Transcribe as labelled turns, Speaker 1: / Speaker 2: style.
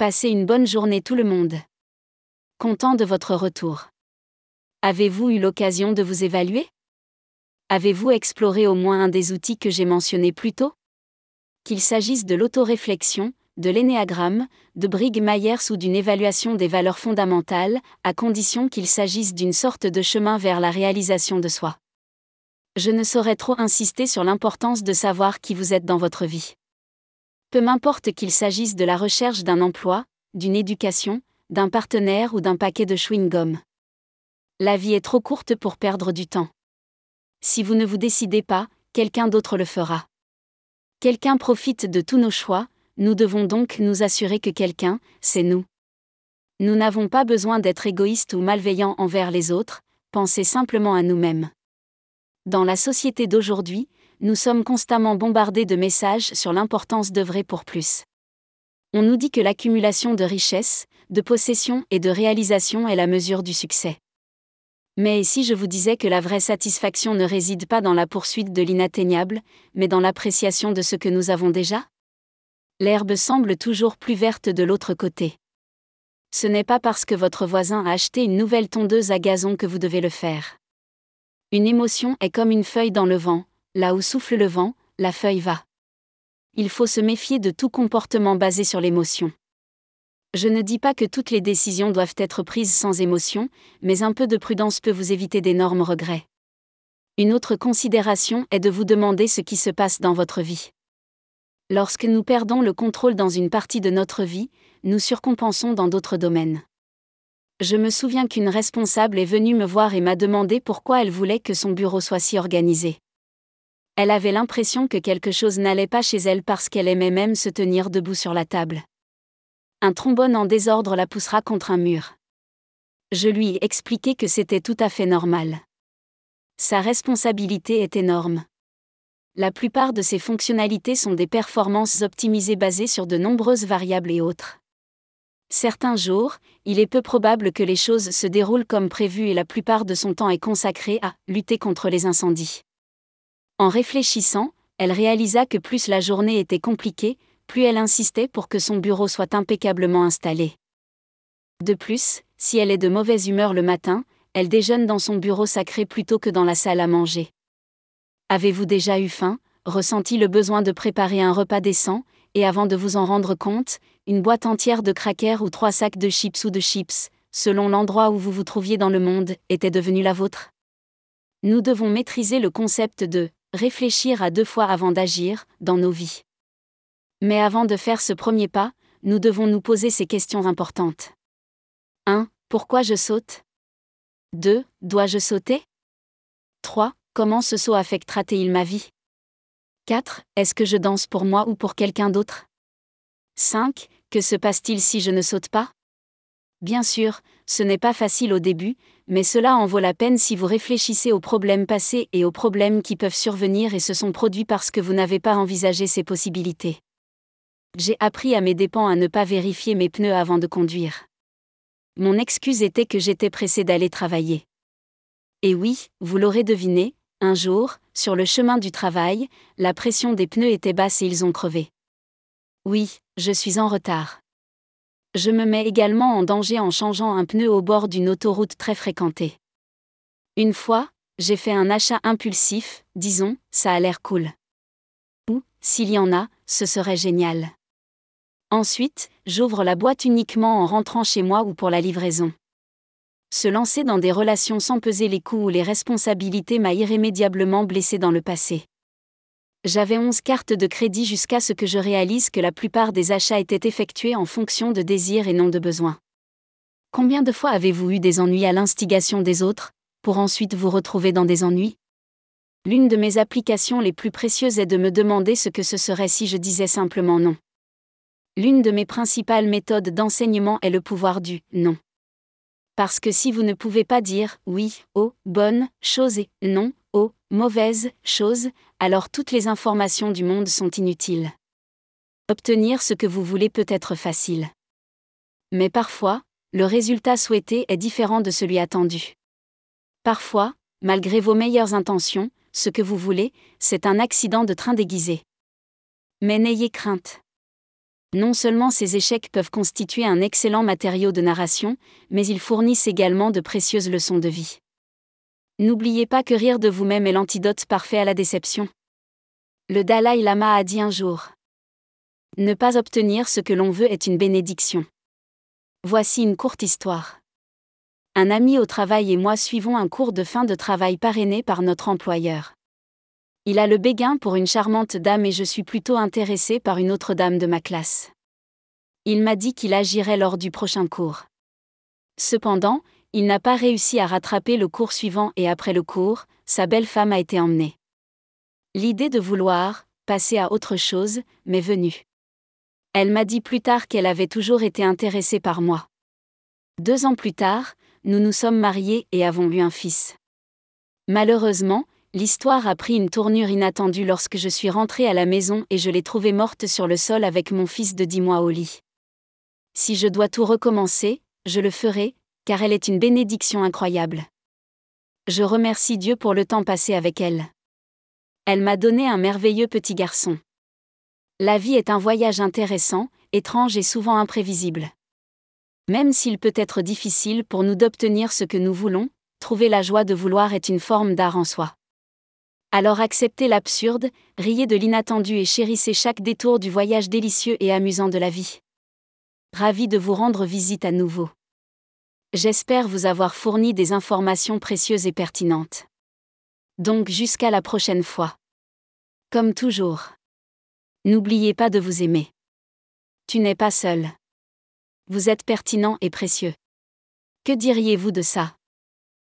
Speaker 1: Passez une bonne journée tout le monde. Content de votre retour. Avez-vous eu l'occasion de vous évaluer? Avez-vous exploré au moins un des outils que j'ai mentionnés plus tôt? Qu'il s'agisse de l'autoréflexion, de l'énéagramme, de Briggs-Myers ou d'une évaluation des valeurs fondamentales, à condition qu'il s'agisse d'une sorte de chemin vers la réalisation de soi. Je ne saurais trop insister sur l'importance de savoir qui vous êtes dans votre vie. Peu m'importe qu'il s'agisse de la recherche d'un emploi, d'une éducation, d'un partenaire ou d'un paquet de chewing-gum. La vie est trop courte pour perdre du temps. Si vous ne vous décidez pas, quelqu'un d'autre le fera. Quelqu'un profite de tous nos choix, nous devons donc nous assurer que quelqu'un, c'est nous. Nous n'avons pas besoin d'être égoïstes ou malveillants envers les autres, pensez simplement à nous-mêmes. Dans la société d'aujourd'hui, nous sommes constamment bombardés de messages sur l'importance d'œuvrer pour plus. On nous dit que l'accumulation de richesses, de possessions et de réalisations est la mesure du succès. Mais si je vous disais que la vraie satisfaction ne réside pas dans la poursuite de l'inatteignable, mais dans l'appréciation de ce que nous avons déjà? L'herbe semble toujours plus verte de l'autre côté. Ce n'est pas parce que votre voisin a acheté une nouvelle tondeuse à gazon que vous devez le faire. Une émotion est comme une feuille dans le vent, là où souffle le vent, la feuille va. Il faut se méfier de tout comportement basé sur l'émotion. Je ne dis pas que toutes les décisions doivent être prises sans émotion, mais un peu de prudence peut vous éviter d'énormes regrets. Une autre considération est de vous demander ce qui se passe dans votre vie. Lorsque nous perdons le contrôle dans une partie de notre vie, nous surcompensons dans d'autres domaines. Je me souviens qu'une responsable est venue me voir et m'a demandé pourquoi elle voulait que son bureau soit si organisé. Elle avait l'impression que quelque chose n'allait pas chez elle parce qu'elle aimait même se tenir debout sur la table. Un trombone en désordre la poussera contre un mur. Je lui ai expliqué que c'était tout à fait normal. Sa responsabilité est énorme. La plupart de ses fonctionnalités sont des performances optimisées basées sur de nombreuses variables et autres. Certains jours, il est peu probable que les choses se déroulent comme prévu et la plupart de son temps est consacré à lutter contre les incendies. En réfléchissant, elle réalisa que plus la journée était compliquée, plus elle insistait pour que son bureau soit impeccablement installé. De plus, si elle est de mauvaise humeur le matin, elle déjeune dans son bureau sacré plutôt que dans la salle à manger. Avez-vous déjà eu faim, ressenti le besoin de préparer un repas décent, et avant de vous en rendre compte, une boîte entière de crackers ou trois sacs de chips ou de chips, selon l'endroit où vous vous trouviez dans le monde, était devenue la vôtre? Nous devons maîtriser le concept de réfléchir à deux fois avant d'agir, dans nos vies. Mais avant de faire ce premier pas, nous devons nous poser ces questions importantes. 1. Pourquoi je saute? 2. Dois-je sauter? 3. Comment ce saut affectera-t-il ma vie? 4. Est-ce que je danse pour moi ou pour quelqu'un d'autre? 5. Que se passe-t-il si je ne saute pas? Bien sûr, ce n'est pas facile au début, mais cela en vaut la peine si vous réfléchissez aux problèmes passés et aux problèmes qui peuvent survenir et se sont produits parce que vous n'avez pas envisagé ces possibilités. J'ai appris à mes dépens à ne pas vérifier mes pneus avant de conduire. Mon excuse était que j'étais pressé d'aller travailler. Et oui, vous l'aurez deviné, un jour, sur le chemin du travail, la pression des pneus était basse et ils ont crevé. Oui, je suis en retard. Je me mets également en danger en changeant un pneu au bord d'une autoroute très fréquentée. Une fois, j'ai fait un achat impulsif, disons, ça a l'air cool. Ou, s'il y en a, ce serait génial. Ensuite, j'ouvre la boîte uniquement en rentrant chez moi ou pour la livraison. Se lancer dans des relations sans peser les coûts ou les responsabilités m'a irrémédiablement blessé dans le passé. J'avais 11 cartes de crédit jusqu'à ce que je réalise que la plupart des achats étaient effectués en fonction de désirs et non de besoins. Combien de fois avez-vous eu des ennuis à l'instigation des autres, pour ensuite vous retrouver dans des ennuis? L'une de mes applications les plus précieuses est de me demander ce que ce serait si je disais simplement non. L'une de mes principales méthodes d'enseignement est le pouvoir du non. Parce que si vous ne pouvez pas dire oui aux bonnes choses et non aux mauvaises choses, alors toutes les informations du monde sont inutiles. Obtenir ce que vous voulez peut être facile. Mais parfois, le résultat souhaité est différent de celui attendu. Parfois, malgré vos meilleures intentions, ce que vous voulez, c'est un accident de train déguisé. Mais n'ayez crainte. Non seulement ces échecs peuvent constituer un excellent matériau de narration, mais ils fournissent également de précieuses leçons de vie. N'oubliez pas que rire de vous-même est l'antidote parfait à la déception. Le Dalai Lama a dit un jour. Ne pas obtenir ce que l'on veut est une bénédiction. Voici une courte histoire. Un ami au travail et moi suivons un cours de fin de travail parrainé par notre employeur. Il a le béguin pour une charmante dame et je suis plutôt intéressé par une autre dame de ma classe. Il m'a dit qu'il agirait lors du prochain cours. Cependant, il n'a pas réussi à rattraper le cours suivant et après le cours, sa belle femme a été emmenée. L'idée de vouloir passer à autre chose m'est venue. Elle m'a dit plus tard qu'elle avait toujours été intéressée par moi. Deux ans plus tard, nous nous sommes mariés et avons eu un fils. Malheureusement, l'histoire a pris une tournure inattendue lorsque je suis rentrée à la maison et je l'ai trouvée morte sur le sol avec mon fils de dix mois au lit. Si je dois tout recommencer, je le ferai, car elle est une bénédiction incroyable. Je remercie Dieu pour le temps passé avec elle. Elle m'a donné un merveilleux petit garçon. La vie est un voyage intéressant, étrange et souvent imprévisible. Même s'il peut être difficile pour nous d'obtenir ce que nous voulons, trouver la joie de vouloir est une forme d'art en soi. Alors acceptez l'absurde, riez de l'inattendu et chérissez chaque détour du voyage délicieux et amusant de la vie. Ravi de vous rendre visite à nouveau. J'espère vous avoir fourni des informations précieuses et pertinentes. Donc jusqu'à la prochaine fois. Comme toujours. N'oubliez pas de vous aimer. Tu n'es pas seul. Vous êtes pertinent et précieux. Que diriez-vous de ça?